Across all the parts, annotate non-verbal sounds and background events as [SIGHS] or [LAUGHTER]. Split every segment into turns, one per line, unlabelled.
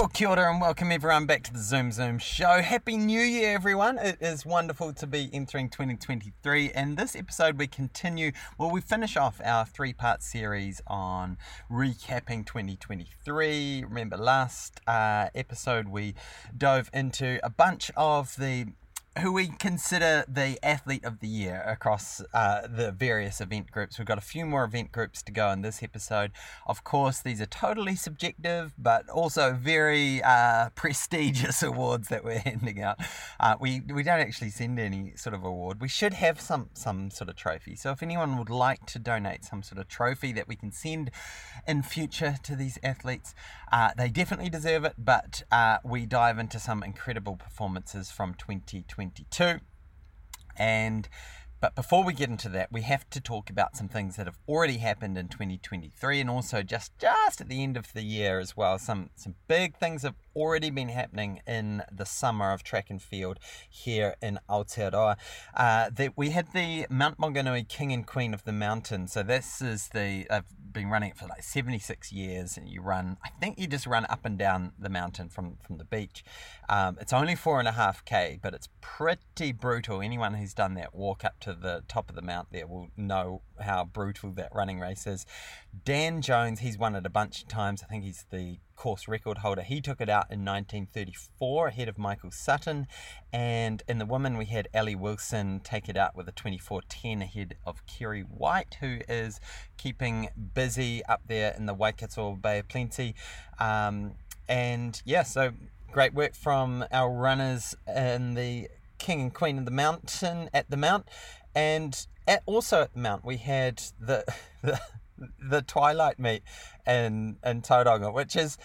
Well, kia ora and welcome everyone back to the Zoom Zoom show. Happy New Year, everyone. It is wonderful to be entering 2023. And this episode, we continue, well, we finish off our three part series on recapping 2023. Remember, last uh, episode, we dove into a bunch of the who we consider the athlete of the year across uh, the various event groups. We've got a few more event groups to go in this episode. Of course, these are totally subjective, but also very uh, [LAUGHS] prestigious [LAUGHS] awards that we're handing out. Uh, we we don't actually send any sort of award. We should have some some sort of trophy. So if anyone would like to donate some sort of trophy that we can send in future to these athletes, uh, they definitely deserve it. But uh, we dive into some incredible performances from 2020. 2022. And but before we get into that, we have to talk about some things that have already happened in 2023 and also just just at the end of the year as well. Some some big things have already been happening in the summer of track and field here in Aotearoa. Uh, that we had the Mount Maunganui King and Queen of the Mountain. So this is the I've been running it for like 76 years, and you run. I think you just run up and down the mountain from from the beach. Um, it's only four and a half k, but it's pretty brutal. Anyone who's done that walk up to the top of the mount there will know how brutal that running race is. Dan Jones, he's won it a bunch of times. I think he's the course record holder. He took it out in 1934 ahead of Michael Sutton. And in the women, we had Ellie Wilson take it out with a 24.10 ahead of Kerry White, who is keeping busy up there in the Waikato Bay of Plenty. Um, and yeah, so great work from our runners in the King and Queen of the Mountain at the Mount. And at, also at Mount, we had the, [LAUGHS] the the Twilight meet in in Tauranga, which is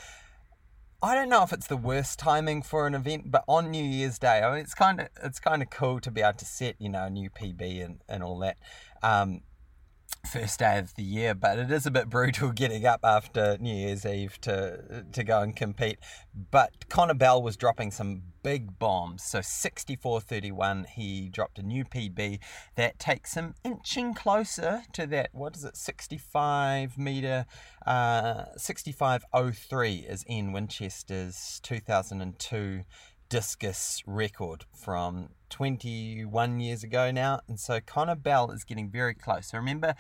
I don't know if it's the worst timing for an event, but on New Year's Day, I mean, it's kind of it's kind of cool to be able to set you know a new PB and, and all that. Um, first day of the year, but it is a bit brutal getting up after New Year's Eve to to go and compete. But Connor Bell was dropping some big bombs. So 64.31, he dropped a new PB that takes him inching closer to that. What is it? 65 meter. Uh, 65.03 is Ian Winchester's 2002 discus record from 21 years ago now. And so Connor Bell is getting very close. So remember,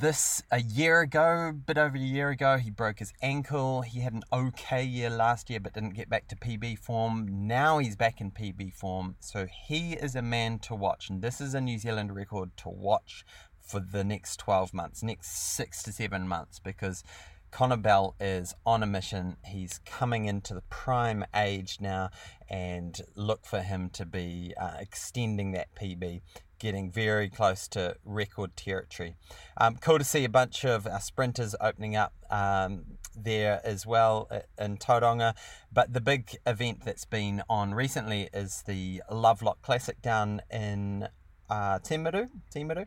this a year ago, a bit over a year ago, he broke his ankle. He had an okay year last year, but didn't get back to PB form. Now he's back in PB form. So he is a man to watch. And this is a New Zealand record to watch for the next 12 months, next six to seven months, because Connor Bell is on a mission. He's coming into the prime age now, and look for him to be uh, extending that PB, getting very close to record territory. Um, cool to see a bunch of our sprinters opening up um, there as well uh, in Tauranga. But the big event that's been on recently is the Lovelock Classic down in uh, Timaru. Timaru.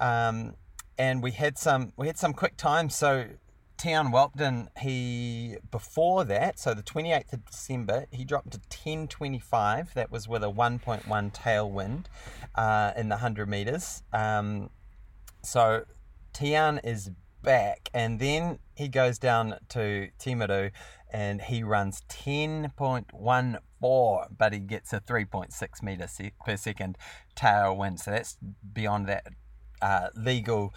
Um, and we had some we had some quick times. So Tiaan Whelpton, he before that, so the 28th of December, he dropped to 10.25. That was with a 1.1 tailwind uh, in the 100 meters. Um, so Tiaan is back, and then he goes down to Timaru and he runs 10.14, but he gets a 3.6 meter per second tailwind. So that's beyond that uh, legal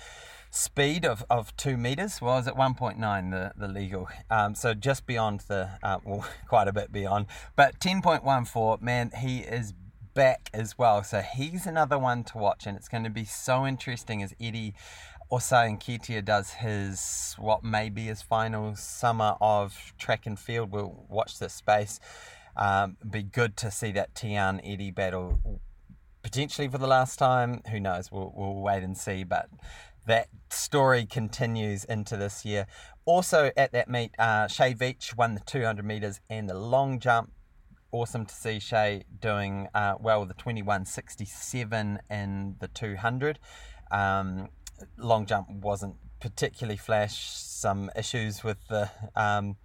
speed of, of two meters was at 1.9 the, the legal um, so just beyond the uh, well [LAUGHS] quite a bit beyond but 10.14 man he is back as well. So he's another one to watch and it's going to be so interesting as eddie Osei-Nketia does his what may be his final summer of track and field. We'll watch this space. Um, be good to see that Tiaan Eddie battle potentially for the last time. Who knows? We'll, we'll wait and see but that story continues into this year. Also at that meet, uh, Shay Veitch won the 200 metres and the long jump. Awesome to see Shay doing uh, well with the 21.67 in the 200. Um, long jump wasn't particularly flash. Some issues with the um,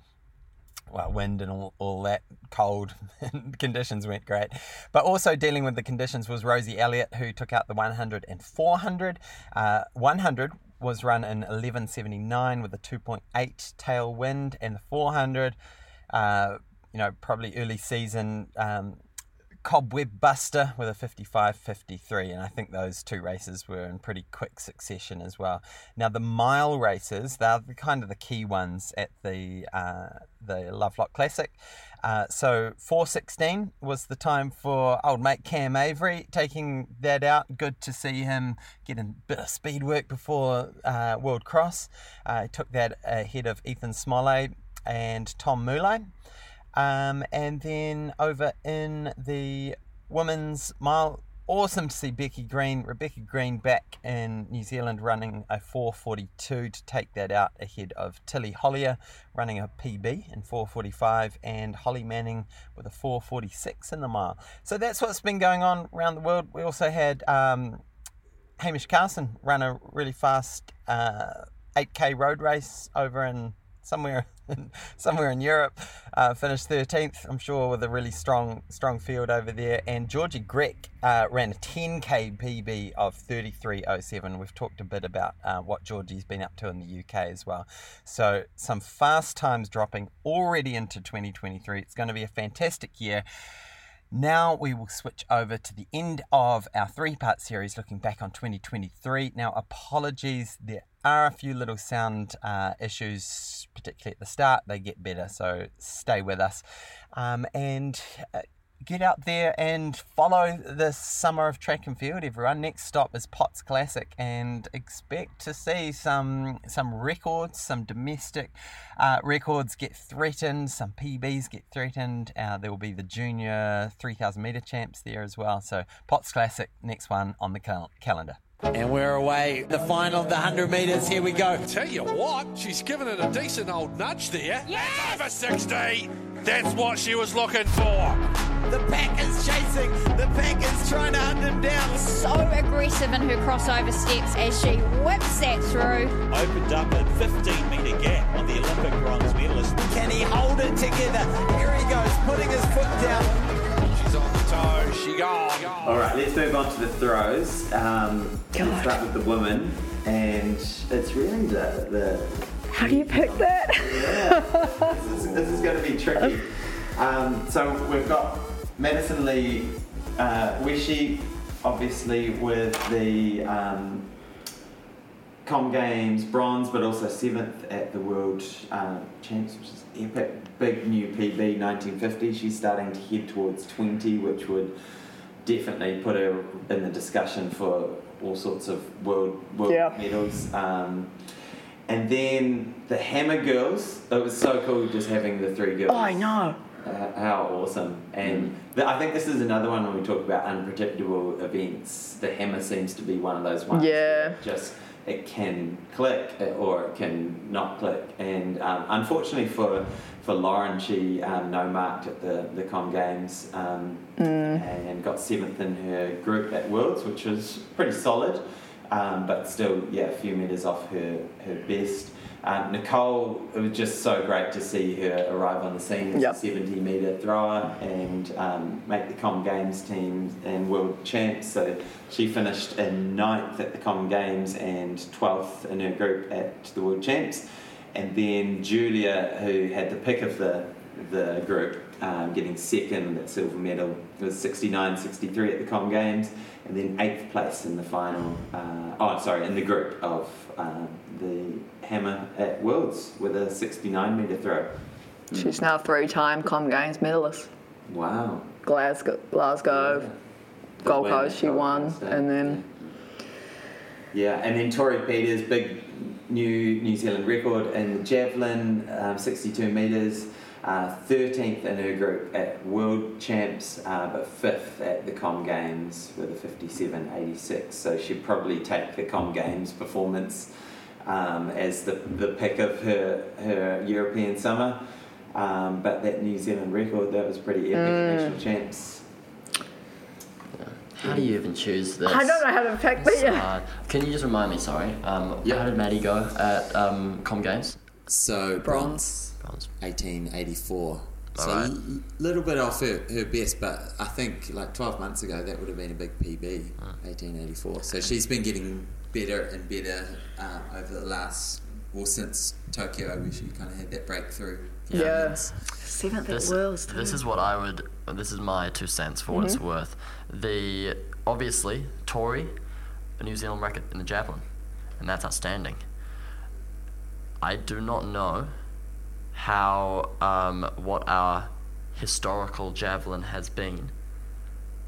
well, wind and all, all that cold [LAUGHS] conditions weren't great. But also dealing with the conditions was Rosie Elliott, who took out the 100 and 400. Uh, 100 was run in 1179 with a 2.8 tail wind, and the 400, uh, you know, probably early season um, Cobweb Buster with a 55 53, and I think those two races were in pretty quick succession as well. Now, the mile races, they're the, kind of the key ones at the, uh, the Lovelock Classic. Uh, so 416 was the time for old mate Cam Avery taking that out. Good to see him getting a bit of speed work before uh, World Cross. Uh, took that ahead of Ethan Smollett and Tom Moulay. Um, and then over in the women's mile, awesome to see Becky Green, Rebecca Green back in New Zealand running a 442 to take that out ahead of Tilly Hollier running a PB in 445 and Holly Manning with a 446 in the mile. So that's what's been going on around the world. We also had um, Hamish Carson run a really fast uh, 8k road race over in somewhere [LAUGHS] somewhere in Europe. Uh, finished 13th, I'm sure, with a really strong strong field over there. And Georgie Grech uh, ran a 10k PB of 33.07. We've talked a bit about uh, what Georgie's been up to in the UK as well. So some fast times dropping already into 2023. It's going to be a fantastic year. Now we will switch over to the end of our three part series looking back on 2023. Now, apologies, there are a few little sound uh, issues, particularly at the start. They get better, so stay with us. Um, and uh, get out there and follow the summer of track and field everyone next stop is potts classic and expect to see some some records some domestic uh, records get threatened some pbs get threatened uh, there will be the junior 3000 meter champs there as well so potts classic next one on the cal- calendar
and we're away. The final of the 100 metres. Here we go.
Tell you what, she's given it a decent old nudge there.
Yes!
Over 60. That's what she was looking for.
The pack is chasing. The pack is trying to hunt him down.
So aggressive in her crossover steps as she whips that through.
Opened up a 15 metre gap on the Olympic bronze medalist.
Can he hold it together? Here he goes, putting his foot down.
She's on the toe. She gone.
All right, let's move on to the throws. Um, let's start with the women, and it's really the the.
How do you pick that?
Yeah, this is, this is going to be tricky. [LAUGHS] Um, so we've got Madison Lee, uh, Wesche, obviously with the um, Com Games bronze, but also seventh at the World uh, Champs, which is epic. Big new PB, 1950. She's starting to head towards 20, which would definitely put her in the discussion for all sorts of world world
Yeah.
medals. Um, and then the Hammer Girls. It was so cool just having the three girls.
Oh, I know.
Uh, how awesome! And th- I think this is another one when we talk about unpredictable events. The hammer seems to be one of those ones.
Yeah.
Just it can click uh, or it can not click. And um, unfortunately for for Lauren, she um, no marked at the the Com Games um, and got seventh in her group at Worlds, which was pretty solid. Um, but still, yeah, a few metres off her her best. Um, Nicole, it was just so great to see her arrive on the scene as
Yep.
a 70 metre thrower and um, make the Com Games team and world champs. So she finished in ninth at the Com Games and 12th in her group at the world champs. And then Julia, who had the pick of the, the group, um, getting second at silver medal, it was 69 63 at the Com Games, and then eighth place in the final, uh, oh, sorry, in the group of um, the Hammer at Worlds with a 69 metre throw.
She's now three-time Com Games medalist.
Wow.
Glasgow, Glasgow,
Good
Gold Coast, she
Gold
won, and then
Yeah, and then Tori Peeters, big new New Zealand record in the javelin, um, 62 metres, uh, 13th in her group at World Champs, uh, but 5th at the Com Games with a 57.86. So she'd probably take the Com Games performance um, as the, the pick of her, her European summer. Um, but that New Zealand record, that was pretty epic, national champs.
How do you even choose this?
I don't know how to pick
It's
that.
hard. Can you just remind me, sorry, um,
Yeah.
how did Maddie go at um, Com Games?
So
Bronze.
Bronze.
1884. So
Alright.
a little bit off her, her best, but I think like 12 months ago that would have been a big PB, 1884. So she's been getting
better and better um, over the last, well, since Tokyo, where she kind of had that breakthrough.
Yeah.
performance.
Seventh at
This,
Worlds. Too.
this is what I would. This is my two cents for what it's worth. The obviously Tori, a New Zealand record in the javelin, and that's outstanding. I do not know how um, what our historical javelin has been,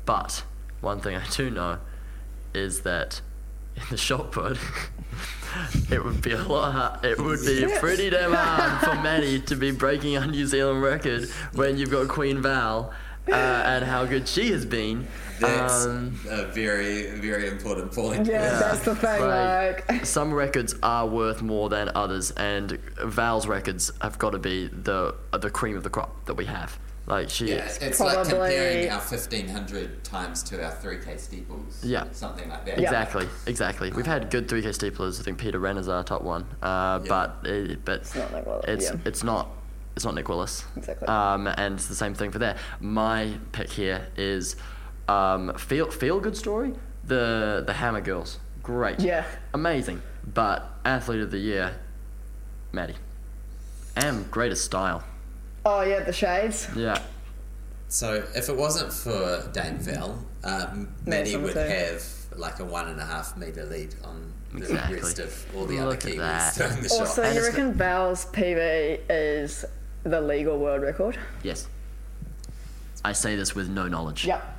but one thing I do know is that in the shot put, it would be a lot. Hard, it would be pretty damn hard [LAUGHS] for Maddie to be breaking a New Zealand record when you've got Queen Val uh, and how good she has been.
That's
Um,
a very, very important point.
yeah, that's the thing.
like,
Like,
some records are worth more than others, and Val's records have got to be the the cream of the crop that we have. Like she,
Yeah, it's like comparing our 1500 times to our 3k steeples.
Yeah.
Something like that.
Exactly, exactly. We've had good 3K steeplers. I think Peter Wren is our top one, uh,
Yeah.
but it, but it's
not Nick Willis,
It's
yeah.
it's not it's not Nick Willis.
Exactly.
Um, and it's the same thing for there. My pick here is um, feel feel good story. The the Hammer Girls, great.
Yeah.
Amazing. But athlete of the year, Maddie. And greatest style.
Oh yeah, the shades.
Yeah.
So if it wasn't for Dame Val, um, Maddie
Mason
would
too.
have like a one and a half meter lead on the
Exactly.
rest of all the
Look
other
at
Kiwis
that.
doing the shot.
Also,
And
you reckon Val's PB is the legal world record?
Yes. I say this with no knowledge.
Yep.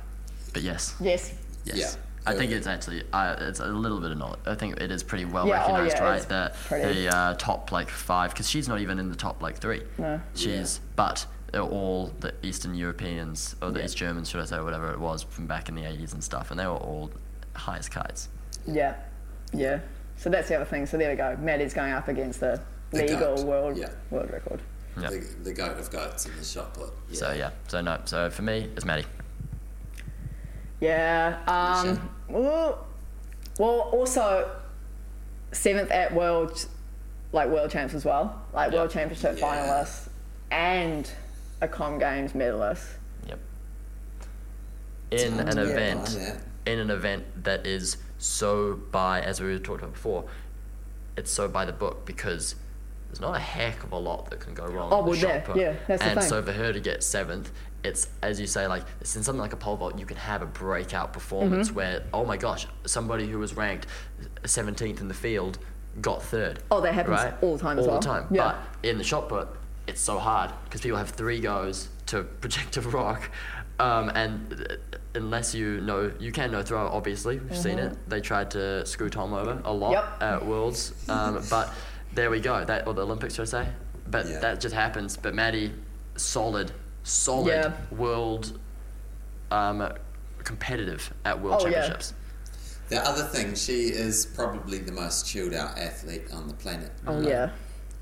But yes.
Yes.
Yes.
Yeah.
I think it's actually uh, it's a little bit of knowledge. I think it is pretty well
Yeah, oh,
recognized,
yeah,
right?
it's
That
pretty-
the uh, top like five, because she's not even in the top like three.
No.
She's but they're all the Eastern Europeans or the
Yeah.
East Germans, should I say, whatever it was from back in the 80s and stuff, and they were all high as kites.
Yeah. Yeah. So that's the other thing. So there we go. Maddie's going up against the,
The
legal
goat,
world
yeah.
world record.
Yeah.
The, the goat of goats in the shot put. Yeah.
So yeah. So no. So for me, it's Maddie.
Yeah. Um. Well, well, also seventh at world, like world champs as well, like world championship
Yeah.
finalist and a Com Games medalist.
Yep. In
hard
an event,
behind
in an event that is so by, as we were talking about before, it's so by the book because there's not a heck of a lot that can go wrong.
Oh, well, yeah, yeah, that's the thing.
and so for her to get seventh, it's as you say, like it's in something like a pole vault, you can have a breakout performance
Mm-hmm.
where, oh my gosh, somebody who was ranked 17th in the field got third.
Oh, that happens
right?
all the time as
All
well.
the time.
Yeah.
But in the shot put, it's so hard because people have three goes to [LAUGHS] project a rock, um, and uh, unless you know, you can no throw. Obviously, we've seen it. They tried to screw Tom over a lot
Mm-hmm. Yep.
at Worlds, um, [LAUGHS] but there we go. That or the Olympics, should I say? But
Yeah.
that just happens. But Maddie, solid, solid
Yeah.
world, um, competitive at World
Oh, yeah.
Championships.
The other thing, she is probably the most chilled out athlete on the planet.
Oh yeah.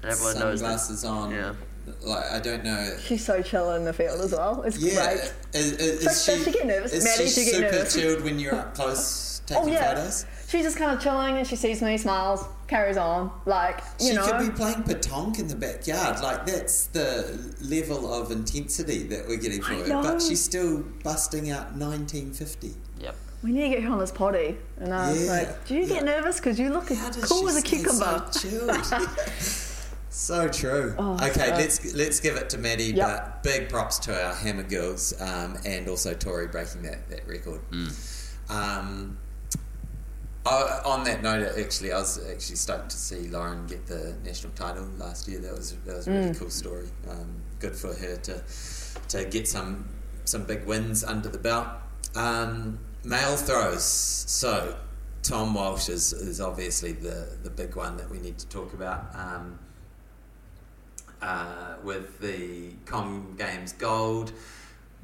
Everyone knows.
Sunglasses on.
Yeah.
Like I don't know.
She's so chill in the field as well. It's
Yeah,
great.
is, is,
So-
is
does
she,
she get nervous?
Is
Maddie,
she
she get
super
nervous?
chilled when you're up close taking
Oh yeah.
photos?
She's just kind of chilling and she sees me, smiles, carries on. Like you
she
know.
could be playing petanque in the backyard. Like that's the level of intensity that we're getting from her.
know.
But she's still busting out 1950.
Yep.
we need to get her on this potty. And I was
Yeah,
like, do you
yeah.
get nervous? Because you look
How does
cool as a
stay
cucumber.
So chilled. [LAUGHS] so true. okay, let's let's give it to Maddie.
Yep.
But big props to our Hammer girls um, and also Tori breaking that that record. Um, oh, on that note, actually, I was actually stoked to see Lauren get the national title last year. That was that was a really cool story. Um, good for her to to get some some big wins under the belt. Um, male throws. So Tom Walsh is, is obviously the the big one that we need to talk about. Um, uh, with the Com Games gold,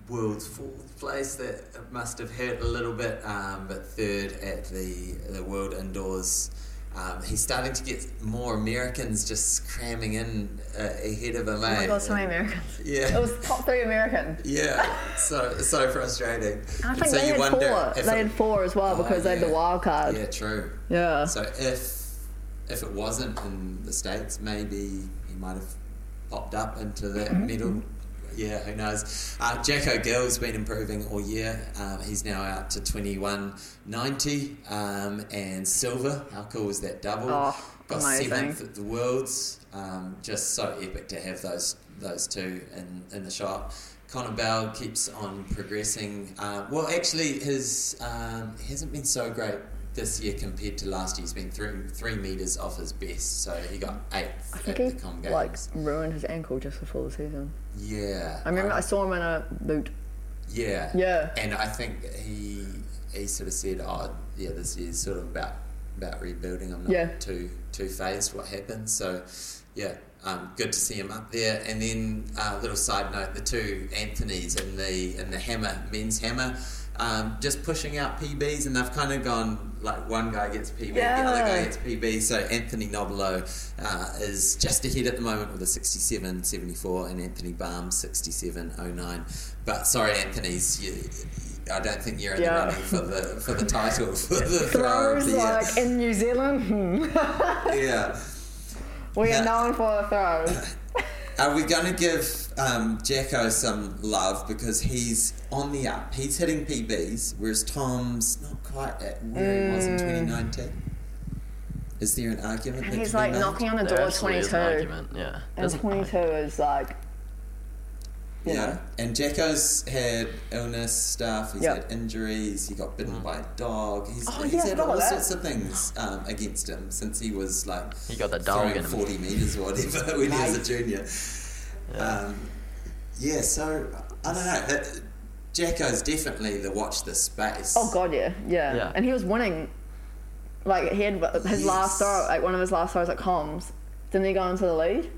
world's fourth place that must have hurt a little bit, um, but third at the the World Indoors. Um, he's starting to get more Americans just cramming in uh, ahead of him.
Oh my
eh?
god, so many Americans.
Yeah.
It was top three American.
Yeah, so so frustrating.
I think
so
they
you
had
wonder
four. They
it-
had four as well
Oh,
because they had the wild card.
Yeah, true.
Yeah.
So if if it wasn't in the states, maybe he might have popped up into that
Mm-hmm.
medal yeah, who knows? Uh, Jacko Gill's been improving all year. Um, he's now out to 21.90. Um, and Silver, how cool was that double?
Oh,
Got
amazing.
seventh at the Worlds. Um, just so epic to have those those two in, in the shot. Connor Bell keeps on progressing. Uh, well, actually, his um, he hasn't been so great this year compared to last year. He's been three three meters off his best, so he got eighth
I
at
think
the
he
Com
like ruined his ankle just before the season.
Yeah,
I remember I saw him in a boot.
Yeah.
Yeah.
And I think he he sort of said, "Oh, yeah, this year's sort of about about rebuilding. I'm not
Yeah.
too too phased what happened." So, yeah, um, good to see him up there. And then, a uh, little side note: the two Anthony's in the in the hammer men's hammer. Um, just pushing out PBs, and they've kind of gone like one guy gets PB, the other guy gets PB. So Anthony Nobilo uh, is just ahead at the moment with a 67.74, and Anthony Barnes 67.09. But sorry, Anthony's, you, I don't think you're in
Yeah.
the running for the for the title for [LAUGHS] the thrower of the year.
like in New Zealand, [LAUGHS]
yeah.
we
Yeah.
are known for the throws. [LAUGHS]
Are we going to give um, Jacko some love because he's on the up? He's hitting PBs, whereas Tom's not quite at where he was in 2019. Is there an argument?
And
that
he's
can be
like
made?
knocking on the door at
absolutely is
22.
an argument, yeah.
And
Doesn't-
22 is like, you
Yeah,
know.
and Jacko's had illness stuff. He's
Yeah.
had injuries. He got bitten by a dog. He's,
Oh,
he's
yeah,
had all
that.
sorts of things um, against him since he was like
He got that dog
throwing
in him.
forty meters or whatever [LAUGHS] when he was a junior.
Yeah.
Um, yeah, so I don't know. That, Jacko's definitely the watch this space.
oh god, yeah, yeah.
Yeah.
And he was winning. Like he had his last throw, like one of his last throws at comms. Didn't he go into the lead?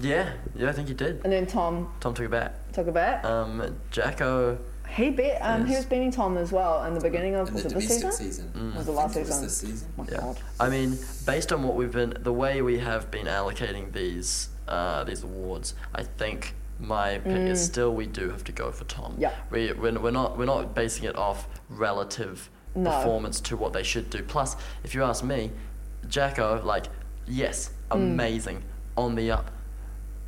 Yeah, yeah, I think he did.
And then Tom
Tom took a back.
took a back.
Um, Jacko,
he bet. Um, he
yes.
was beating Tom as well in the beginning of
in
was
the
it this
domestic
season?
season.
Was
I
it last
think
season?
was this season.
Oh my
Yeah.
god.
I mean, based on what we've been, the way we have been allocating these uh, these awards, I think my pick is still we do have to go for Tom.
Mm. Yeah.
We we're, we're not we're not basing it off relative
No.
performance to what they should do. Plus, if you ask me, Jacko, like, yes,
Mm.
amazing, on the up,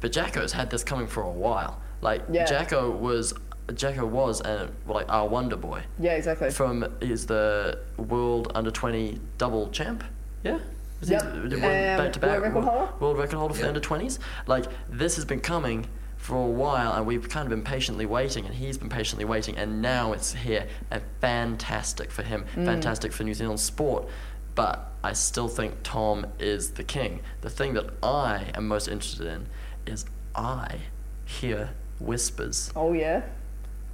but Jacko's had this coming for a while. Like,
Yeah.
Jacko was Jacko was a, like our wonder boy
Yeah, exactly.
from he's the world under 20 double champ yeah Is he-
Yep. Um,
back-to-back
world record holder?
world record holder for
Yeah.
under 20s like this has been coming for a while and we've kind of been patiently waiting and he's been patiently waiting and now it's here and fantastic for him
Mm.
fantastic for new zealand sport but i still think tom is the king the thing that i am most interested in is i hear whispers
oh yeah.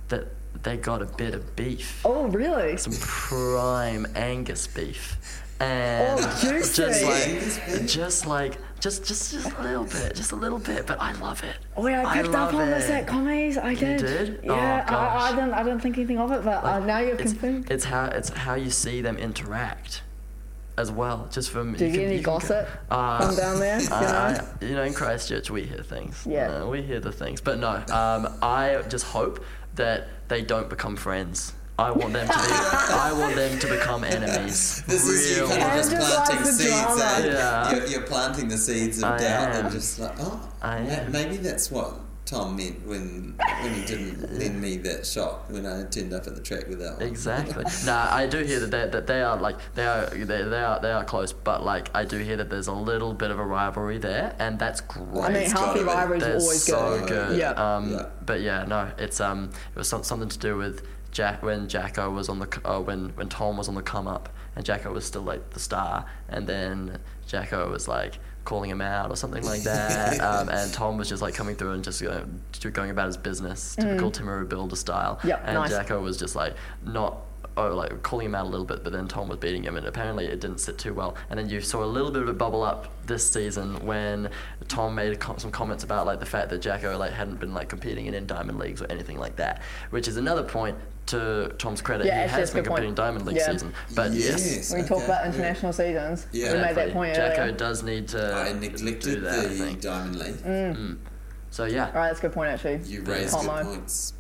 that they got a bit of beef
Oh really?
some prime Angus beef. And
Oh, juicy.
just like, just like, just, just, just a little bit, just a little bit, but I love it.
Oh yeah, I picked up
love
on this
it.
at commies. I did.
did? Oh,
Yeah, I,
gosh.
I didn't. I didn't think anything of it, but uh, now you've
it's,
confirmed.
it's how it's how you see them interact, as well. Just from
Do you
can-
get any
can go-
gossip
Uh,
from down there? You know?
I, you know, in Christchurch, we hear things.
Yeah.
Uh, we hear the things. But no, um, I just hope that they don't become friends. I want them to be. [LAUGHS] I want them to become [LAUGHS] enemies.
This is you
Real
kind of just
And just
planting
like the
seeds.
drama.
Eh?
Yeah.
You're, you're planting the seeds of
I
doubt
am.
and just like, oh,
I am.
maybe that's what Tom meant when when he didn't lend me that shot when I turned up at the track with that one.
Exactly. [LAUGHS] nah, I do hear that they, that they are like they are they, they are they are close, but like I do hear that there's a little bit of a rivalry there, and that's great.
I mean,
It's
healthy
gotta be.
rivalries are
That's
always
so
good.
good.
Yeah.
Um,
Yeah.
But yeah, no, it's um, it was some, something to do with Jack when Jacko was on the uh, when when Tom was on the come up, and Jacko was still like the star, and then Jacko was like calling him out or something like [LAUGHS] that, um, and Tom was just like coming through and just uh, just going about his business, typical Timaru Builder style,
Yep,
and
Mm. nice.
Jacko was just like not. Oh, like calling him out a little bit, but then Tom was beating him, and apparently it didn't sit too well. And then you saw a little bit of it bubble up this season when Tom made a com- some comments about like the fact that Jacko like hadn't been like competing in, in diamond leagues or anything like that, which is another point to Tom's credit.
Yeah,
he
actually,
has
that's a
been
good point.
competing diamond league
Yeah.
season, but yes,
When we talk
okay,
about
yeah.
international seasons,
Yeah.
we made that point
Jacko
earlier.
does need to
I
do
neglected
that. I
the
think.
Diamond League.
Mm.
So yeah,
All right, that's a good point actually.
You raised
Tomo.
good points.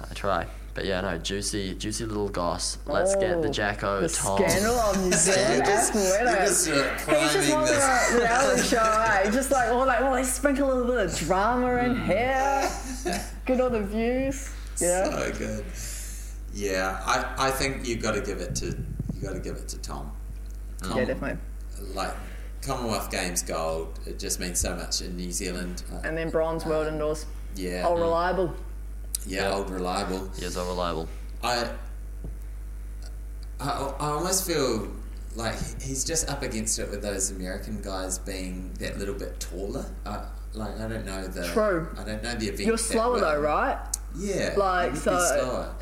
I try. But yeah, no, juicy, juicy little goss. Let's get the
Oh,
Jacko
The
Tom.
scandal of New Zealand
You're just-
athletics.
you're just,
He's just on the reality show, eh? Just like, oh, like, well, let's sprinkle a little bit of drama in
Mm.
here. Good on the views. Yeah.
So good. Yeah, I, I think you've got to give it to you got to give it to Tom.
Yeah, definitely.
Like Commonwealth Games gold, it just means so much in New Zealand.
And then bronze world indoors.
yeah,
All reliable.
Yeah, old reliable.
He is so reliable.
I, I, I almost feel like he's just up against it with those American guys being that little bit taller. I, like I don't know the.
True.
I don't know the event.
You're slower
well.
though, right?
Yeah,
Like,
he be
so-
slower.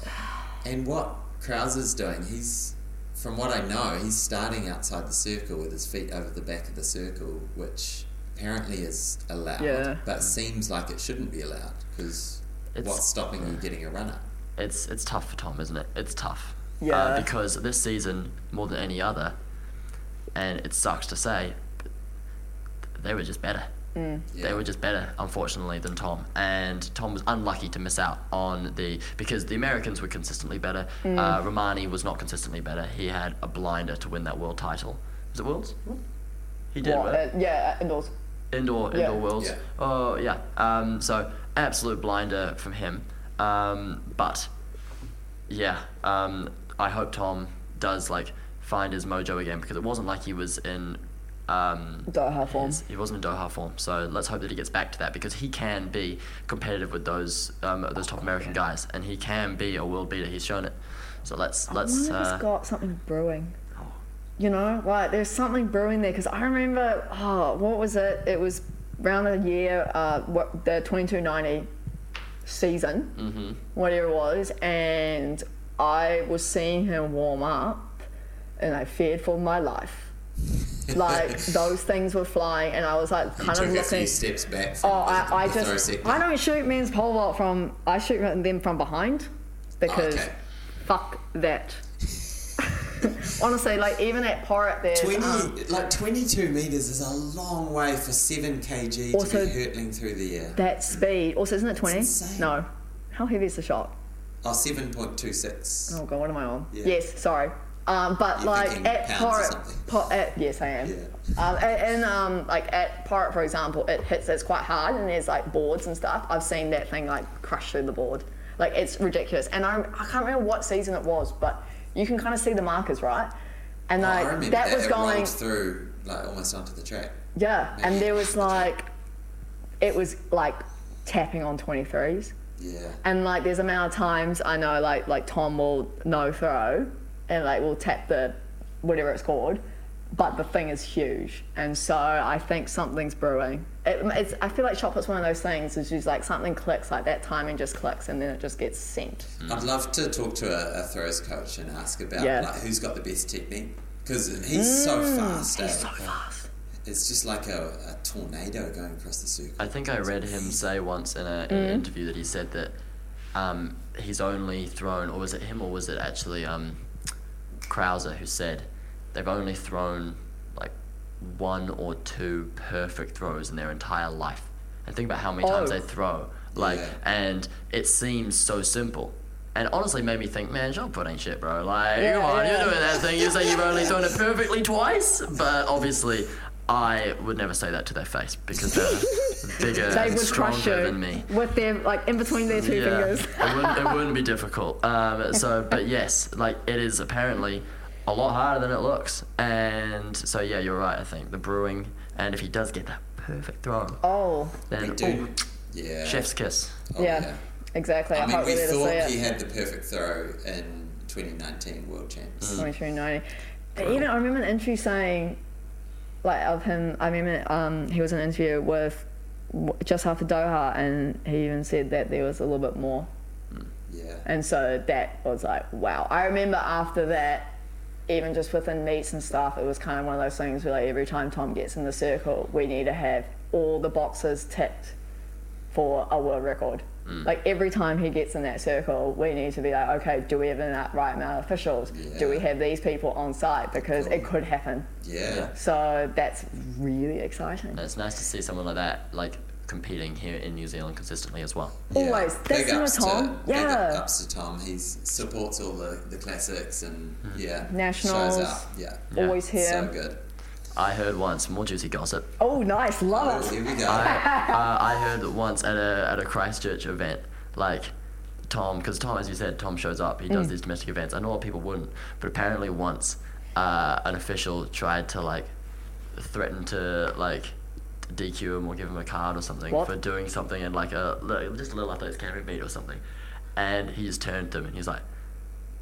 And what Crouser's doing, he's from what I know, he's starting outside the circle with his feet over the back of the circle, which apparently is allowed,
Yeah.
but seems like it shouldn't be allowed because
It's-
what's stopping you getting a runner?
It's it's tough for Tom, isn't it? It's tough.
Yeah.
Uh, because this season, more than any other, and it sucks to say, but they were just better. They
Yeah.
were just better, unfortunately, than Tom. And Tom was unlucky to miss out on the because the Americans were consistently better. Uh, Romani was not consistently better. He had a blinder to win that world title. Was it worlds? He did.
What,
right?
uh, yeah, indoors.
Indoor
Yeah.
indoor worlds.
Yeah.
Oh yeah. Um, so absolute blinder from him. Um, but yeah, um, I hope Tom does like find his mojo again because it wasn't like he was in. Um,
Doha form.
his- he wasn't in Doha form, so let's hope that he gets back to that because he can be competitive with those um, those top American guys, and he can be a world beater. He's shown it. So let's
I
let's.
if
Uh,
got something brewing. You know, like there's something brewing there because I remember, oh, what was it? It was around the year, uh, what the 2290 season,
Mm-hmm.
whatever it was, and I was seeing him warm up, and I feared for my life. like [LAUGHS] those things were flying, and I was like kind
took
of
a
looking.
few steps back.
Oh,
the,
I, I
the
just. I don't shoot men's pole vault from I shoot them from behind because
Okay.
fuck that. [LAUGHS] Honestly, like even at Porritt, there's
20,
um,
like 22 meters is a long way for 7 kg
Also-
to be hurtling through the air.
that speed. Also, isn't it twenty? No. How heavy is the shot?
Oh, 7.26.
Oh god, what am I on?
Yeah.
Yes, sorry. Um, but
You're
like at Porritt. Por- at, yes, I am.
Yeah.
Um, and, and um, like at Porritt, for example, it hits it's quite hard, and there's like boards and stuff. I've seen that thing like crush through the board. Like it's ridiculous. And I, I can't remember what season it was, but you can kind of see the markers, right? And
Oh,
like that
that,
was going,
through like almost onto the track.
yeah.
Maybe
And there was like, it was like tapping on 23s.
Yeah.
And like there's amount of times I know like like Tom will no throw and like will tap the whatever it's called, but the thing is huge, and so I think something's brewing. It, it's I feel like shot one of those things is just like something clicks like that timing just clicks and then it just gets sent.
I'd love to talk to a, a throws coach and ask about
Yeah.
like who's got the best technique because he's so fast.
Mm, He's
eh?
so fast.
It's just like a, a tornado going across the circle.
I think I read him say once in, a, in an interview that he said that um, he's only thrown, or was it him, or was it actually um, Crouser who said they've only thrown like one or two perfect throws in their entire life. And think about how many times
Oh.
they throw, like,
Yeah.
and it seems so simple. And honestly, made me think, man, shot put ain't shit, bro. Like,
Yeah,
come on,
yeah.
you're doing that thing. You say you've only thrown it [LAUGHS] perfectly twice, but obviously, I would never say that to their face because they're [LAUGHS] bigger
They
and
would crush
stronger
you
than me.
with their like in between their two fingers.
it, wouldn't, it wouldn't be difficult. Um, so, but [LAUGHS] yes, like it is apparently a lot harder than it looks. And so, yeah, you're right. I think the brewing, and if he does get that perfect throw,
Oh,
then
we do.
ooh,
Yeah.
chef's kiss.
Oh,
yeah, exactly. I,
I mean, we
we're there to see
thought he had the perfect throw in 2019 World Champs.
2290. And Even I remember an interview saying, like of him. I remember um, he was in an interview with just after Doha, and he even said that there was a little bit more.
Yeah.
And so that was like, wow. I remember after that, even just within meets and stuff, it was kind of one of those things where like every time Tom gets in the circle, we need to have all the boxes ticked for a world record. Mm. Like every time he gets in that circle, we need to be like, okay, do we have the right amount of officials? Do we have these people on site? Because it could happen.
Yeah.
So that's really exciting.
And it's nice to see someone like that, like competing here in New Zealand consistently as well.
Yeah.
Always. That's
Big
not
ups
Tom.
To,
Yeah.
Big ups to Tom. He supports all the, the classics and yeah.
Nationals.
Shows out. Yeah.
Always here.
So good.
I heard once more juicy gossip.
Oh, nice.
Oh,
Love it.
here we go.
I, [LAUGHS] uh, I heard once at a at a Christchurch event like Tom, because Tom, as you said, Tom shows up. He
Mm.
does these domestic events. I know a lot of people wouldn't, but apparently once uh, an official tried to like threaten to like DQ him or give him a card or something
What?
for doing something in like a just a little athletics academy meet or something, and he just turned to him and he's like,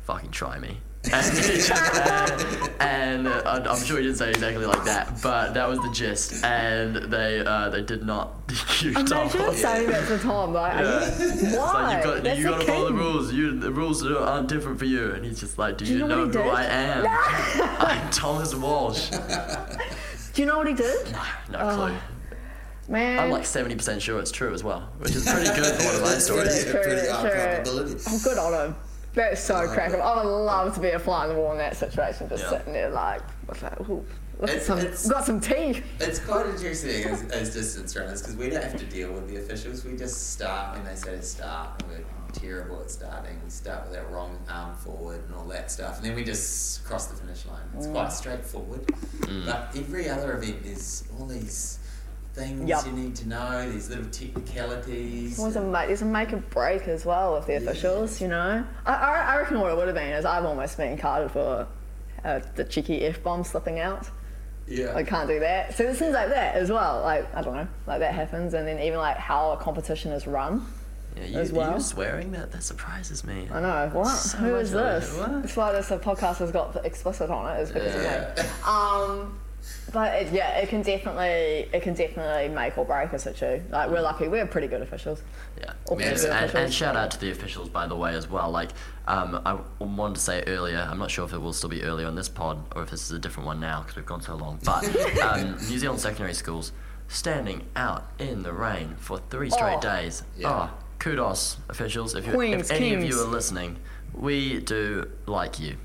"Fucking try me." [LAUGHS] and and, uh, I'm- sure he didn't say exactly like that, but that was the gist. And they uh, they did not [LAUGHS] DQ Tom.
Imagine saying that to Tom, like, are you,
It's
why?
like you've got, you got to follow the rules. You, the rules are- aren't different for you. And he's just like, do,
you
you,
know
know, who
did?
I am? [LAUGHS] I'm Thomas Walsh.
Do you know what he did?
No
Oh,
clue.
Man.
I'm like 70% sure it's true as well, which is [LAUGHS] pretty good for one of my stories.
Yeah, uh,
True,
pretty high
true.
probability.
Oh, good on him. That's so crackable. I would love to be a fly on the wall in that situation, just
Yeah.
sitting there like, what's that? Ooh, look at
It's-
some,
it's-
got some tea.
It's quite [LAUGHS] interesting as, as distance runners because we don't have to deal with the officials. We just start when they say to start, and we're terrible at starting. We start with our wrong arm forward and all that stuff, and then we just cross the finish line. It's mm. quite straightforward. Mm. But every other event, there's all these things
Yup.
you need to know, these little technicalities.
There's a, ma- there's a make or break as well with the officials, you know. I, I, I reckon what it would have been is I've almost been carded for uh, the cheeky f bomb slipping out.
yeah.
I can't do that. So there's things like that as well. Like I don't know, like that happens, and then even like how a competition is run.
Yeah, you,
As well.
you swearing that? That surprises me.
I know. What?
So
Who
it.
this?
What?
It's why this podcast has got the explicit on it. Is because
Yeah.
of me. Um, but it, yeah, it can definitely it can definitely make or break a situation. Like we're lucky, we're pretty good officials.
Yeah.
Or
Yeah,
And,
good
and, shout out to the officials, by the way, as well. Like, um, I wanted to say earlier, I'm not sure if it will still be earlier on this pod or if this is a different one now because we've gone so long. But [LAUGHS] um, New Zealand secondary schools standing out in the rain for three straight
Oh.
days.
Yeah.
Oh, kudos, officials. If, you,
Queens,
if any of you are listening, we do like you.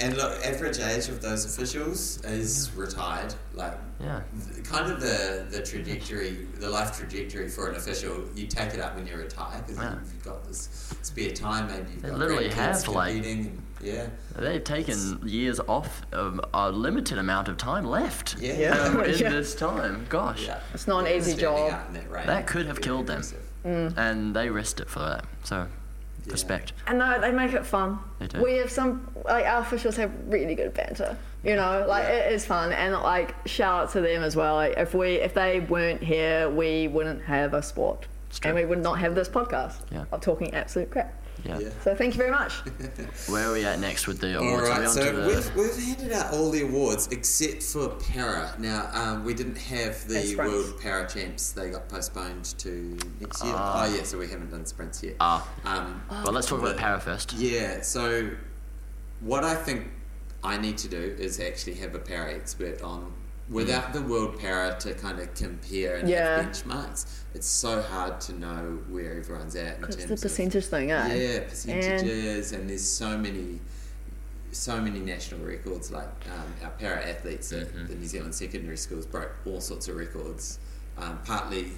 And look, average age of those officials is retired. Like,
Yeah.
th- kind of the, the trajectory, the life trajectory for an official, you take it up when you retire because
Yeah.
you've got this spare time. Maybe you've
They
got
literally have, like-
and- yeah,
They've taken years off of a limited amount of time left
Yeah.
Yeah.
um, [LAUGHS] in
Yeah.
this time. Gosh.
yeah.
It's not an easy job.
that.
That could have
Very
killed them.
impressive.
And they risked it for that. So,
Yeah.
respect.
And no, they make it fun.
They do.
We have some like our officials have really good banter. You know, like
Yeah.
it is fun, and like shout out to them as well. Like if we if they weren't here, we wouldn't have a sport, and we would not have this podcast
Yeah.
of talking absolute crap.
Yeah.
Yeah.
So thank you very much. [LAUGHS]
Where are we at next with the awards? are we
so
the...
we've, we've handed out all the awards except for para. Now, um, we didn't have the. World Para Champs. They got postponed to next year.
Ah.
oh, yeah, so we haven't done sprints yet.
Ah.
Um,
well, let's talk about para first.
Yeah, so what I think I need to do is actually have a para expert on without the world power to kind of compare and
Yeah.
have benchmarks. It's so hard to know where everyone's at terms
the
of
percentage thing, eh?
yeah percentages and, there's so many so many national records like um, our para athletes at the New Zealand secondary schools broke all sorts of records um, partly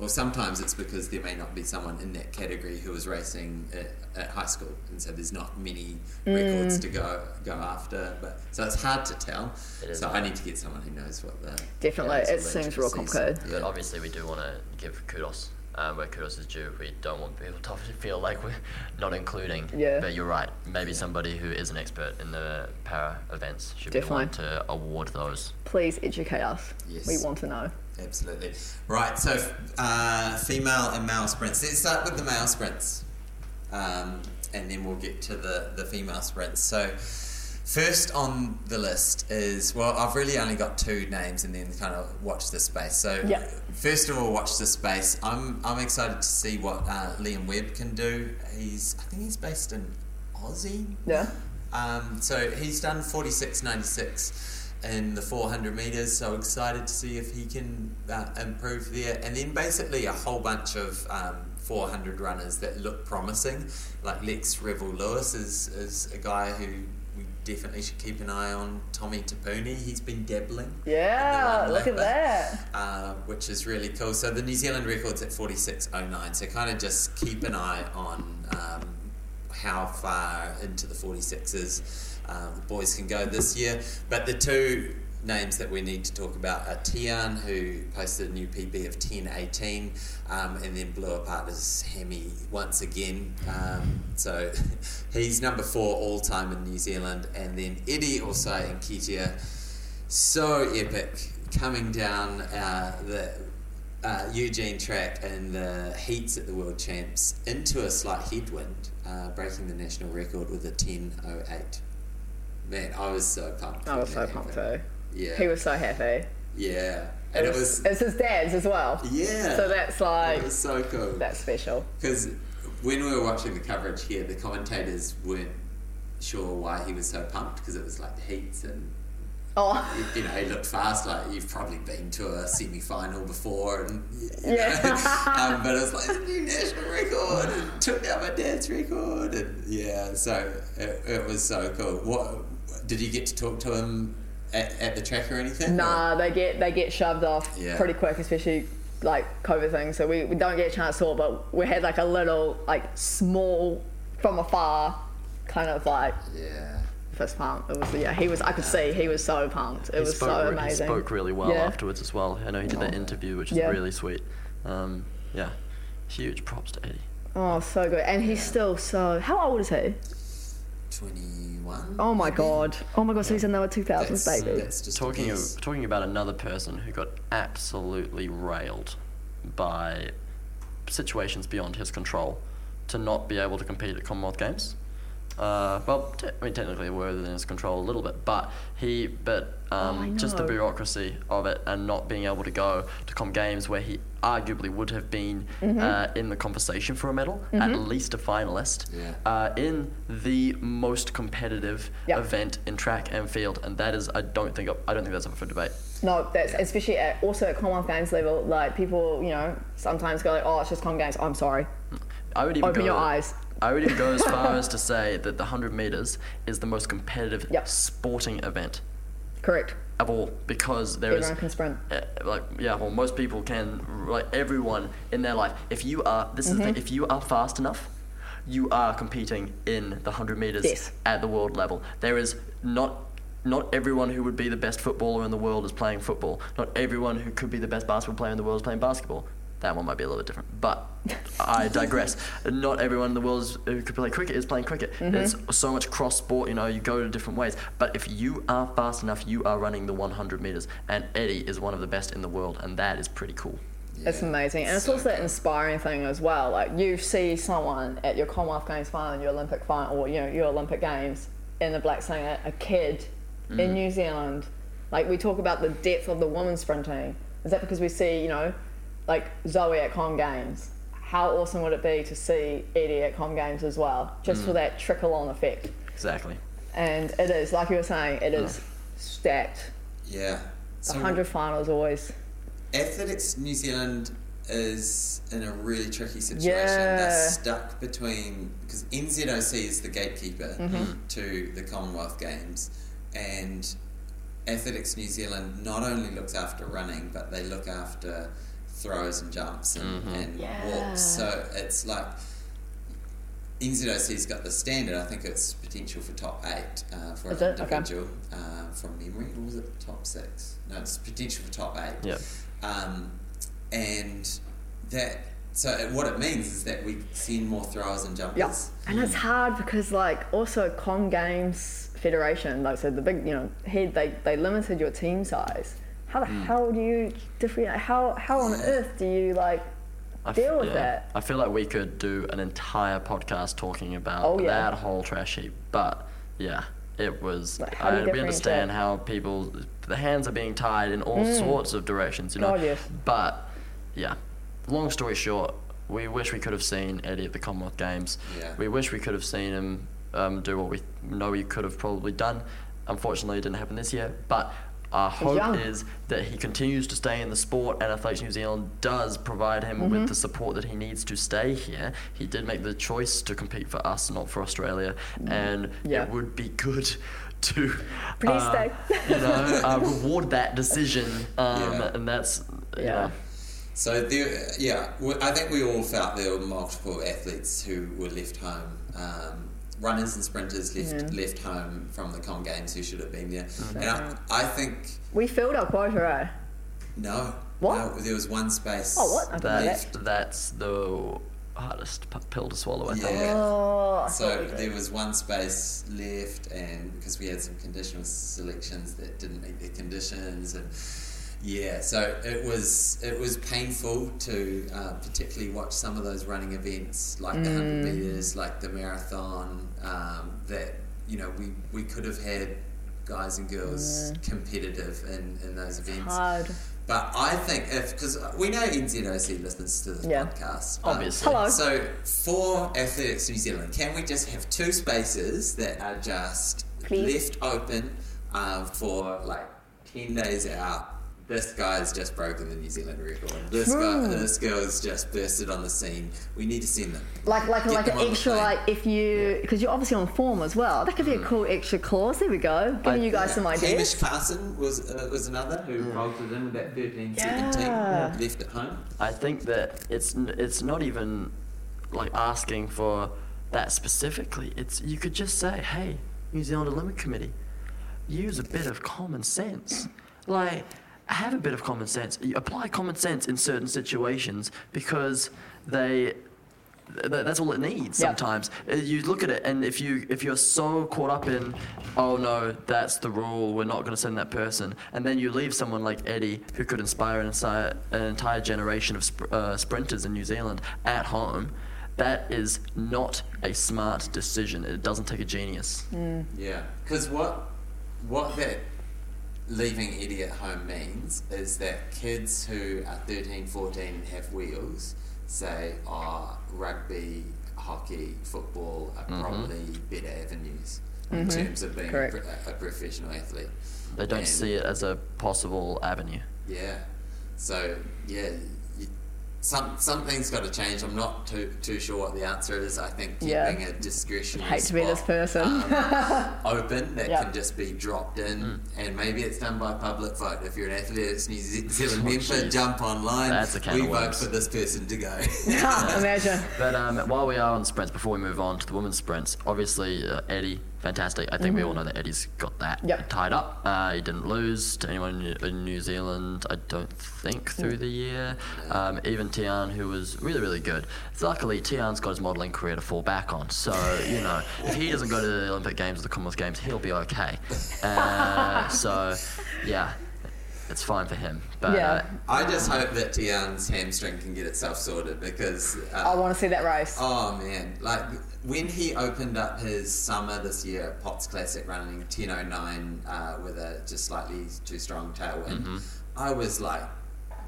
or sometimes it's because there may not be someone in that category who is racing at, at high school and so there's not many records to go go after but so it's hard to tell
It is
so I need to get someone who knows what the
Definitely,
yeah,
it seems real
intricacies.
complicated.
But obviously, we do want to give kudos um, where kudos is due. We don't want people to [LAUGHS] feel like we're not including.
Yeah.
But you're right. Maybe somebody who is an expert in the para events should be the one to award those.
Please educate us.
Yes.
We want to know.
Absolutely. Right, so uh, female and male sprints. Let's start with the male sprints. Um, and then we'll get to the, the female sprints. So, first on the list is well, I've really only got two names and then kind of watch this space. So,
Yeah.
first of all, watch this space. I'm, I'm excited to see what uh, Liam Webb can do. He's, I think he's based in Aussie.
Yeah.
Um, so he's done 46.96 in the 400 meters. So excited to see if he can uh, improve there. And then basically a whole bunch of um, 400 runners that look promising. Like Lex Revell-Lewis is, is a guy who we definitely should keep an eye on. Tommy Tapuni, he's been dabbling.
Yeah, look at that.
uh, which is really cool. So the New Zealand record's at 46.09. So kind of just keep an eye on um, how far into the 46s uh, the boys can go this year. But the two names that we need to talk about are Tiaan, who posted a new PB of 10.18 um, and then blew apart his Hemi once again. Um, so [LAUGHS] he's number four all time in New Zealand. And then Eddie also Nketia, so epic, coming down uh, the uh, Eugene track and the heats at the World Champs into a slight headwind, uh, breaking the national record with a 10.08. Man, I was so pumped.
I was so pumped
happened.
too.
Yeah.
He was so happy.
Yeah. And it was.
It's his dad's as well.
Yeah.
So that's like
It was so cool.
that's special.
Because when we were watching the coverage here, the commentators weren't sure why he was so pumped because it was like the heats and
Oh,
you know he looked fast. Like you've probably been to a semi final before, and
Yeah.
know, [LAUGHS] um, but it was like a new national record and took down my dad's record, and yeah, so it, it was so cool. What did you get to talk to him at, at the track or anything?
nah, they get they get shoved off
Yeah.
pretty quick, especially like COVID things. So we, we don't get a chance to talk, but we had like a little like small from afar kind of like
Or- yeah.
fist pump. It was yeah, he was I could see he was so pumped. It
He
was
spoke,
so
re-
amazing.
He spoke really well
Yeah.
afterwards as well. I know he did that interview, which is
Yeah.
really sweet. Um, yeah, huge props to Eddie.
Oh, so good. And he's still so. How old is he?
21.
Oh my god. Oh my god. So he's another 2000s
That's,
baby.
that's just
Talking of, talking about another person who got absolutely railed by situations beyond his control to not be able to compete at Commonwealth Games. Uh, well, te- I mean, technically, were within his control a little bit, but he, but um,
Oh,
just the bureaucracy of it and not being able to go to Com Games where he arguably would have been
Mm-hmm.
uh, in the conversation for a medal, at least a finalist,
Yeah.
uh, in the most competitive
Yep.
event in track and field, and that is, I don't think, I don't think that's up for debate.
No, that's especially at, also at Commonwealth Games level. Like people, you know, sometimes go like, "Oh, it's just Com Games." I'm sorry.
I would even
Open
go,
your eyes.
I would even go as far [LAUGHS] as to say that the 100 meters is the most competitive
Yep.
sporting event
Correct.
of all because there is
Everyone can sprint.
uh, like yeah well most people can like everyone in their life if you are this is the
Mm-hmm.
thing if you are fast enough you are competing in the 100 meters
Yes.
at the world level there is not not everyone who would be the best footballer in the world is playing football not everyone who could be the best basketball player in the world is playing basketball that one might be a little bit different but I [LAUGHS] digress not everyone in the world who could play cricket is playing cricket
Mm-hmm.
there's so much cross sport you know you go to different ways but if you are fast enough you are running the 100 meters and Eddie is one of the best in the world and that is pretty cool
It's amazing, and it's also that inspiring thing as well. Like you see someone at your Commonwealth Games final, your Olympic final, or you know your Olympic Games in the black saying a kid
Mm.
in New Zealand. Like we talk about the depth of the women's sprinting. Is that because we see you know, like Zoe at Com Games? How awesome would it be to see Eddie at Com Games as well, just
Mm.
for that trickle on effect?
exactly
And it is like you were saying, it is stacked.
Yeah.
The
So
hundred finals always.
Athletics New Zealand is in a really tricky situation.
Yeah.
They're stuck between because NZOC is the gatekeeper
Mm-hmm.
to the Commonwealth Games, and Athletics New Zealand not only looks after running, but they look after throws and jumps and, and
Yeah.
walks. So it's like. NZOC's got the standard. I think it's potential for top eight uh, for
Is
an
it? Okay.
individual uh, from memory. Or was it top six? No, it's potential for top eight.
Yep.
Um, and that so what it means is that we send more throwers and jumpers.
Yeah, and it's hard because like also Com Games Federation, like I said, the big you know head they they limited your team size. How the hell do you different? How how on [SIGHS] earth do you like
I f-
deal with
yeah.
that?
I feel like we could do an entire podcast talking about
Oh, yeah.
that whole trash heap. But yeah, it was.
Like, how
I, we understand how people, the hands are being tied in all sorts of directions, you know.
Mm. God, yes.
But yeah, long story short, we wish we could have seen Eddie at the Commonwealth Games.
Yeah.
We wish we could have seen him um, do what we know he could have probably done. Unfortunately, it didn't happen this year. But our hope
young.
is that he continues to stay in the sport and Athletics New Zealand does provide him
Mm-hmm.
with the support that he needs to stay here. He did make the choice to compete for us, not for Australia, and.
Yeah.
it would be good [LAUGHS] to
Please
uh,
stay.
you know, [LAUGHS] uh, reward that decision, um,
Yeah.
and that's you
Yeah.
know,
So there, yeah, I think we all felt there were multiple athletes who were left home um, runners and sprinters left left home from the Com Games who should have been there. And I, I think
We filled our quota, eh?
no.
What?
No, there was one space.
Oh, what? I didn't that.
left.
That's the hardest pill to swallow, I think.
Yeah.
Oh,
So
we
there was one space left, and because we had some conditional selections that didn't meet the conditions, and yeah, so it was it was painful to uh, particularly watch some of those running events like the hundred
Mm.
meters, like the marathon. Um, that you know we we could have had guys and girls competitive in, in those events.
hard.
But I think if because we know NZOC listens to this
Yeah.
podcast, um,
Obviously.
Hello.
So for Athletics New Zealand, can we just have two spaces that are just
Please.
left open uh, for like ten days out? This guy's just broken the New Zealand record. This guy, this girl's just bursted on the scene. We need to send them.
Like, like,
Get
like an extra, like if you, because you're obviously on form as well. That could be a cool extra clause. There we go. Giving you guys some
Hamish
ideas.
Carson was uh, was another who bolted in with that 13 17
Yeah.
left at home.
I think that it's it's not even like asking for that specifically. It's you could just say, "Hey, New Zealand Olympic Committee, use a bit of common sense." Like have a bit of common sense. You apply common sense in certain situations because they that's all it needs
Yep.
sometimes Uh, you look at it and if you if you're so caught up in oh no that's the rule we're not going to send that person and then you leave someone like eddie who could inspire an entire, an entire generation of sp- uh, sprinters in new zealand at home that is not a smart decision it doesn't take a genius
Yeah, because what what that leaving Eddie at home means is that kids who are 13, 14 have wheels say, oh, rugby, hockey, football are mm-hmm. probably better avenues in mm-hmm. terms of being a, a professional athlete.
they don't
And-
see it as a possible avenue
Yeah. So yeah, y some something's got to change. I'm not too too sure what the answer is. I think
Yeah.
keeping a discretionary
Hate to be this person.
um, [LAUGHS] open that
Yeah.
can just be dropped in,
Mm.
and maybe it's done by public vote. If you're an athletics New Ze- Zealand [LAUGHS] member, jump online.
Oh, That's a can
we
of
vote
worms.
for this person to go. [LAUGHS]
Imagine.
But um, while we are on sprints, before we move on to the women's sprints, obviously uh, Eddie, fantastic. I think we all know that Eddie's got that
Mm-hmm. Yep.
tied up. Uh, he didn't lose to anyone in New- Zealand, I don't think, through the year. Um, even Tiaan, who was really, really good. Luckily, Tiaan's got his modelling career to fall back on. So, you know, if he doesn't go to the Olympic Games or the Commonwealth Games, he'll be okay. Uh, [LAUGHS] so, yeah, it's fine for him. But
Yeah.
uh,
I just hope that Tiaan's hamstring can get itself sorted because. Uh,
I want to see that race.
Oh man, like when he opened up his summer this year at Potts Classic running 10.09 uh, with a just slightly too strong tailwind, mm-hmm. I was like,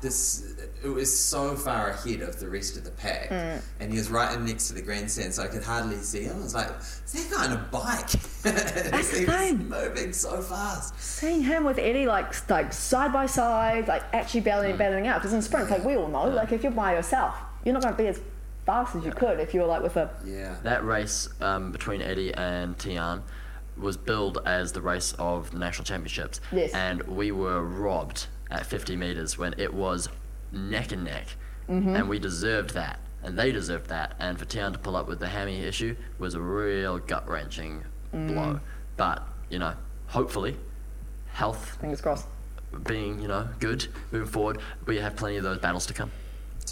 this, it was so far ahead of the rest of the pack. Mm. And he was right in next to the grandstand, so I could hardly see him. I was like, is that guy on a bike? [LAUGHS]
That's the
he was moving so fast.
Seeing him with Eddie like like side by side, like actually battling mm. battling out. Because in sprints, like we all know, like if you're by yourself, you're not going to be as fast as you could if you were like with a
Yeah.
That race um, between Eddie and Tiaan was billed as the race of the national championships.
Yes.
And we were robbed at 50 metres when it was neck and neck.
Mm-hmm.
And we deserved that. And they deserved that. And for Tiaan to pull up with the hammy issue was a real gut wrenching
Mm.
blow. But, you know, hopefully, health
fingers crossed.
being, you know, good moving forward, we have plenty of those battles to come.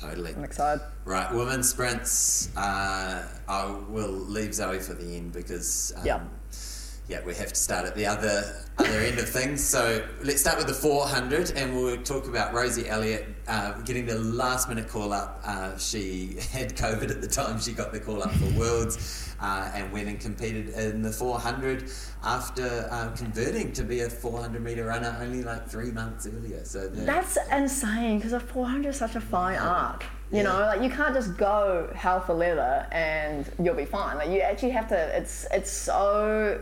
Totally.
I'm excited.
Right, women's sprints. Uh, I will leave Zoe for the end because um,
Yeah.
Yeah, we have to start at the other other end of things. So let's start with the 400, and we'll talk about Rosie Elliott uh, getting the last minute call up. Uh, she [LAUGHS] had COVID at the time she got the call up for Worlds, uh, and went and competed in the 400 after uh, converting to be a 400 meter runner only like three months earlier. So the-
That's insane because a 400 is such a fine art. You
Yeah.
know, like you can't just go hell for leather and you'll be fine. Like you actually have to. It's it's so.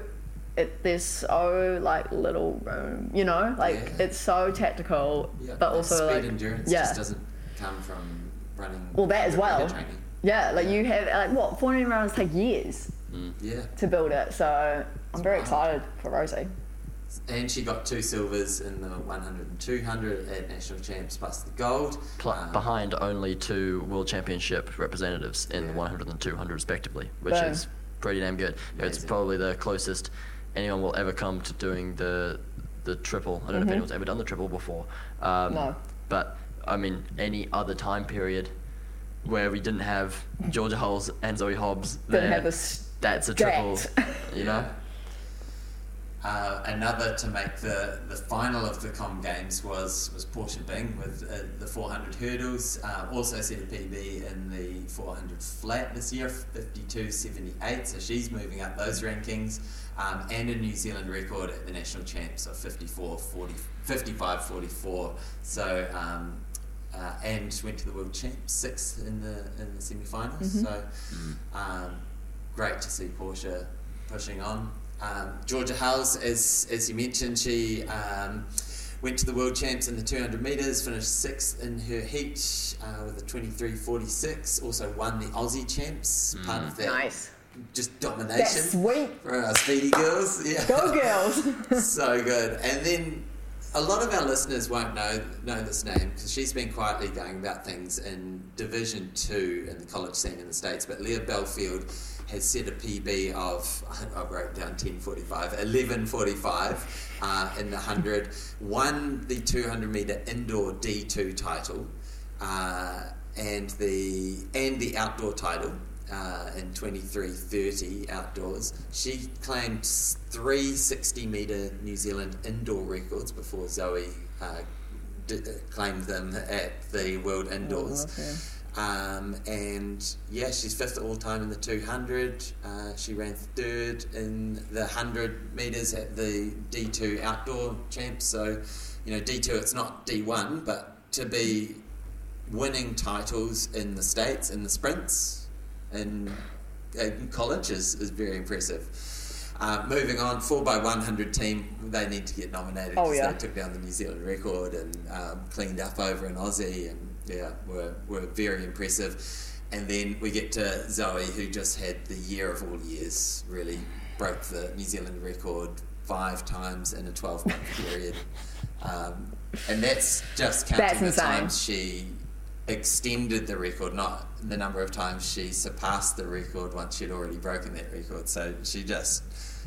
It, there's so like little room, you know, like
Yeah.
it's so tactical,
yeah,
but
that
also
speed
like
endurance
yeah,
just doesn't come from running.
well that as well.
meter training.
Yeah, like you have like what 400 rounds take years
Yeah.
to build it, so I'm very excited for Rosie.
And she got two silvers in the 100 and 200 at national champs plus the gold.
Pl-
Um,
behind only two world championship representatives in the 100 and 200 respectively, which
Boom.
is pretty damn good. It's probably the closest anyone will ever come to doing the the triple. I don't know if anyone's ever done the triple before. Um,
Mm-hmm. No.
But I mean, any other time period where we didn't have Georgia Hulls and Zoe Hobbs,
Didn't
there,
have a
that's a triple. You know. [LAUGHS]
Uh, another to make the, the final of the Com Games was, was Portia Bing with uh, the 400 hurdles. Uh, also set a PB in the 400 flat this year, 52.78. So she's moving up those rankings. Um, and a New Zealand record at the national champs of 54, 40, 55 44. So, um, uh, and went to the world champs, sixth in the in the semi finals. So, um, great to see Portia pushing on. Um, Georgia Hulls, as as you mentioned, she um, went to the world champs in the 200 meters, finished sixth in her heat uh, with a 23.46. Also won the Aussie champs, part of that
Nice.
Just domination
sweet.
for our speedy girls. Yeah,
Go girls. [LAUGHS]
so good. And then a lot of our listeners won't know know this name because she's been quietly going about things in Division Two in the college scene in the states. But Leah Belfield has set a PB of [LAUGHS] I wrote down 10:45, 11:45 uh, in the hundred. Won the 200 meter indoor D2 title. Uh, and the and the outdoor title uh, in 23.30 outdoors. She claimed three 60 metre New Zealand indoor records before Zoe uh, d- uh, claimed them at the World Indoors. Um, and yeah, she's fifth all time in the 200. Uh, she ran third in the 100 metres at the D2 outdoor champs. So, you know, D2, it's not D1, but to be winning titles in the States in the sprints in, in college is, is very impressive. Uh, moving on, 4x100 team, they need to get nominated
Oh,
because
yeah.
they took down the New Zealand record and um, cleaned up over in Aussie and yeah, were, were very impressive. And then we get to Zoe, who just had the year of all years, really broke the New Zealand record five times in a 12 month [LAUGHS] period. Um, and that's just counting
That's
the times she extended the record, not the number of times she surpassed the record once she'd already broken that record. So she just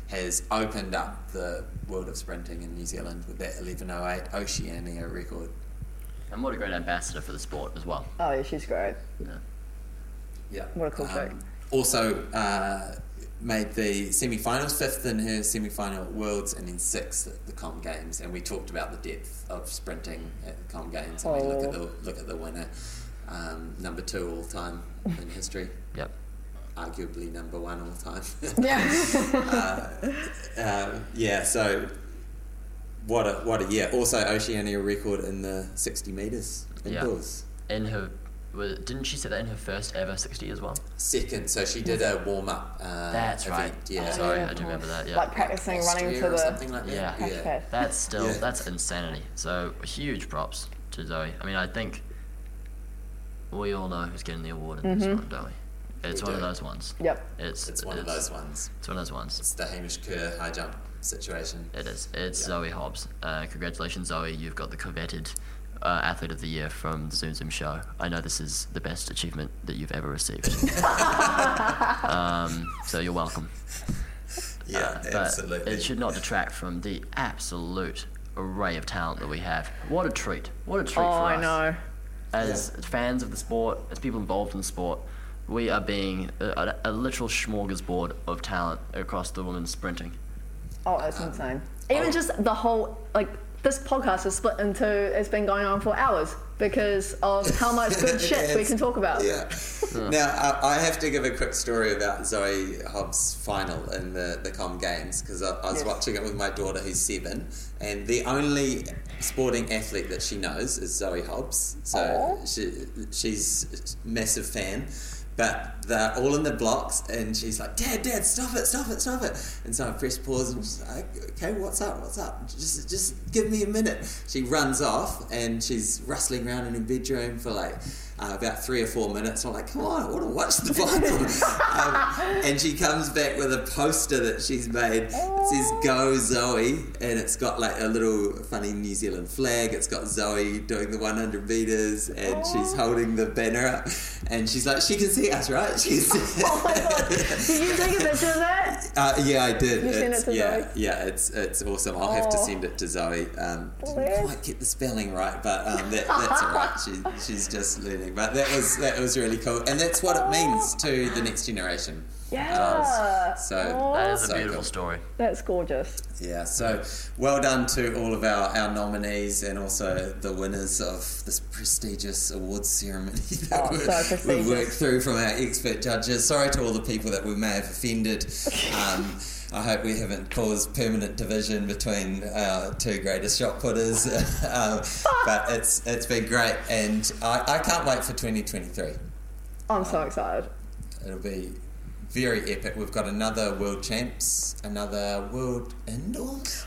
has opened up the world of sprinting in New Zealand with that 1108 Oceania record.
And what a great ambassador for the sport as well.
Oh yeah, she's great.
Yeah.
What a cool trick.
Also uh, made the semi-finals, fifth in her semi-final at Worlds, and then sixth at the Com Games. And we talked about the depth of sprinting at the Com Games, and we look at the look at the winner, um, number two all time in history, [LAUGHS]
Yep.
arguably number one all time. [LAUGHS] [LAUGHS]
Yeah.
uh, yeah, so what a what a year. Also, Oceania record in the sixty meters
Yeah.
indoors.
In her, wa- didn't she say that in her first ever 60 as well?
Second, so she did a warm up. Uh,
That's
event,
right.
Yeah,
Sorry,
yeah,
I do remember that. Yeah.
like practicing running to
or
the.
something like that.
Yeah.
Patch
yeah.
That's still
Yeah.
that's insanity. So huge props to Zoe. I mean, I think we all know who's getting the award in this one, don't we? It's
We
one of those ones.
Yep.
It's
It's one of those ones.
It's one of those ones.
It's the Hamish Kerr high jump situation.
It is. It's
Yeah.
Zoe Hobbs. Uh, congratulations, Zoe. You've got the coveted uh, Athlete of the Year from the Zoom Zoom show. I know this is the best achievement that you've ever received. [LAUGHS] um, so you're welcome.
Yeah,
Uh, but
absolutely.
it should not detract from the absolute array of talent that we have. What a treat! What a treat
Oh,
for us.
I know.
As fans of the sport, as people involved in the sport, we are being a, a, a literal smorgasbord of talent across the women's sprinting.
Oh, that's insane. Even
oh.
just the whole like this podcast is split into. It's been going on for hours because of [LAUGHS] how much good shit we can talk about.
Yeah. [LAUGHS] Now, I, I have to give a quick story about Zoe Hobbs' final in the, the Com Games because I, I was
Yes.
watching it with my daughter who's seven, and the only sporting athlete that she knows is Zoe Hobbs. So
Aw.
she, she's a massive fan. But they're all in the blocks, and she's like, "Dad, Dad, stop it, stop it, stop it!" And so I press pause, and she's like, "Okay, what's up? What's up? Just, just give me a minute." She runs off, and she's rustling around in her bedroom for like uh, about three or four minutes. I'm like, "Come on, I want to watch the final." [LAUGHS] um, and she comes back with a poster that she's made. It says "Go Zoe," and it's got like a little funny New Zealand flag. It's got Zoe doing the 100 meters, and she's holding the banner up. And she's like, "She can see us, right? She. [LAUGHS]
Oh my god! Did you take a picture of that?
Uh, yeah, I did.
You sent
It's-
it to
yeah,
Zoe?
yeah, it's it's awesome. I'll have to
Oh.
send it to Zoe. Um, didn't quite get the spelling right, but um, that, that's all right. She, she's just learning. But that was that was really cool, and that's what it means to the next generation.
Yeah.
So
That is a
so
beautiful
cool.
story.
That's gorgeous.
Yeah, so well done to all of our, our nominees and also the winners of this prestigious awards ceremony [LAUGHS] that
Oh,
we-
so
we worked through from our expert judges. Sorry to all the people that we may have offended. [LAUGHS] Um, I hope we haven't caused permanent division between our two greatest shot putters. [LAUGHS] um, but it's it's been great, and I, I can't wait for 2023.
I'm so excited.
It'll be very epic. We've got another world champs, another world indoors.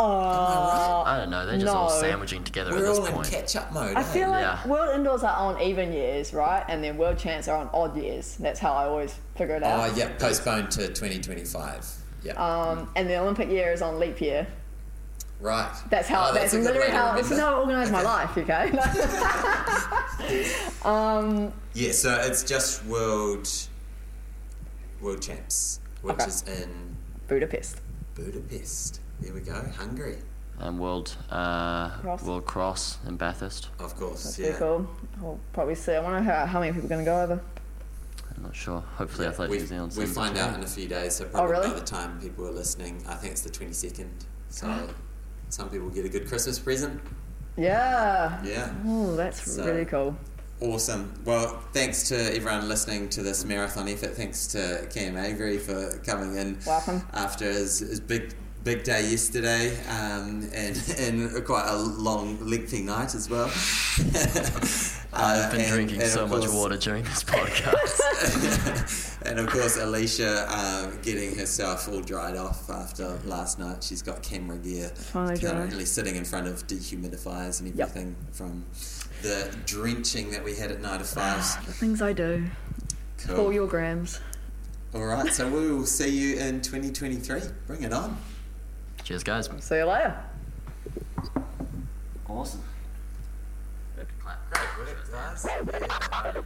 Uh,
I don't know. They're just all sandwiching together
We're
at this
all in
point.
catch up mode.
I
eh?
feel like
Yeah.
world indoors are on even years, right? And then world champs are on odd years. That's how I always figure it out.
Oh, yeah, postponed to 2025. Yeah.
Um, and the Olympic year is on leap year.
right.
That's how.
Oh,
that's
a good
literally how. This is
remember.
how I organise my life. Okay. [LAUGHS] um,
Yeah, so it's just world world champs, which
Okay.
is in
Budapest.
Budapest. There we go, Hungary,
And World uh,
Cross.
World Cross in Bathurst.
of course.
That's
yeah.
pretty cool. I'll probably see. I wonder how, how many people are going to go over.
I'm not sure. Hopefully,
Yeah,
Athletic
we,
New Zealand.
we find out in a few days, so probably
really?
by the time people are listening, I think it's the 22nd. So [GASPS] some people get a good Christmas present.
Yeah.
Yeah.
Oh, that's
So-
really cool.
Awesome. Well, thanks to everyone listening to this marathon effort. Thanks to Cam Avery for coming in
Welcome.
after his, his big big day yesterday um, and [LAUGHS] and quite a long lengthy night as well. [LAUGHS]
I've been
Uh, and-
drinking
and
so
of
much water during this [LAUGHS] podcast.
and of course, Alicia um, getting herself all dried off after last night. She's got camera gear
Finally dry.
currently sitting in front of dehumidifiers and
Yep.
everything from the drenching that we had at night of fives.
The things I do.
Cool.
For your grams.
All right, so we will see you in 2023. Bring it on.
Cheers, guys.
See you later.
Awesome.
Great work, guys.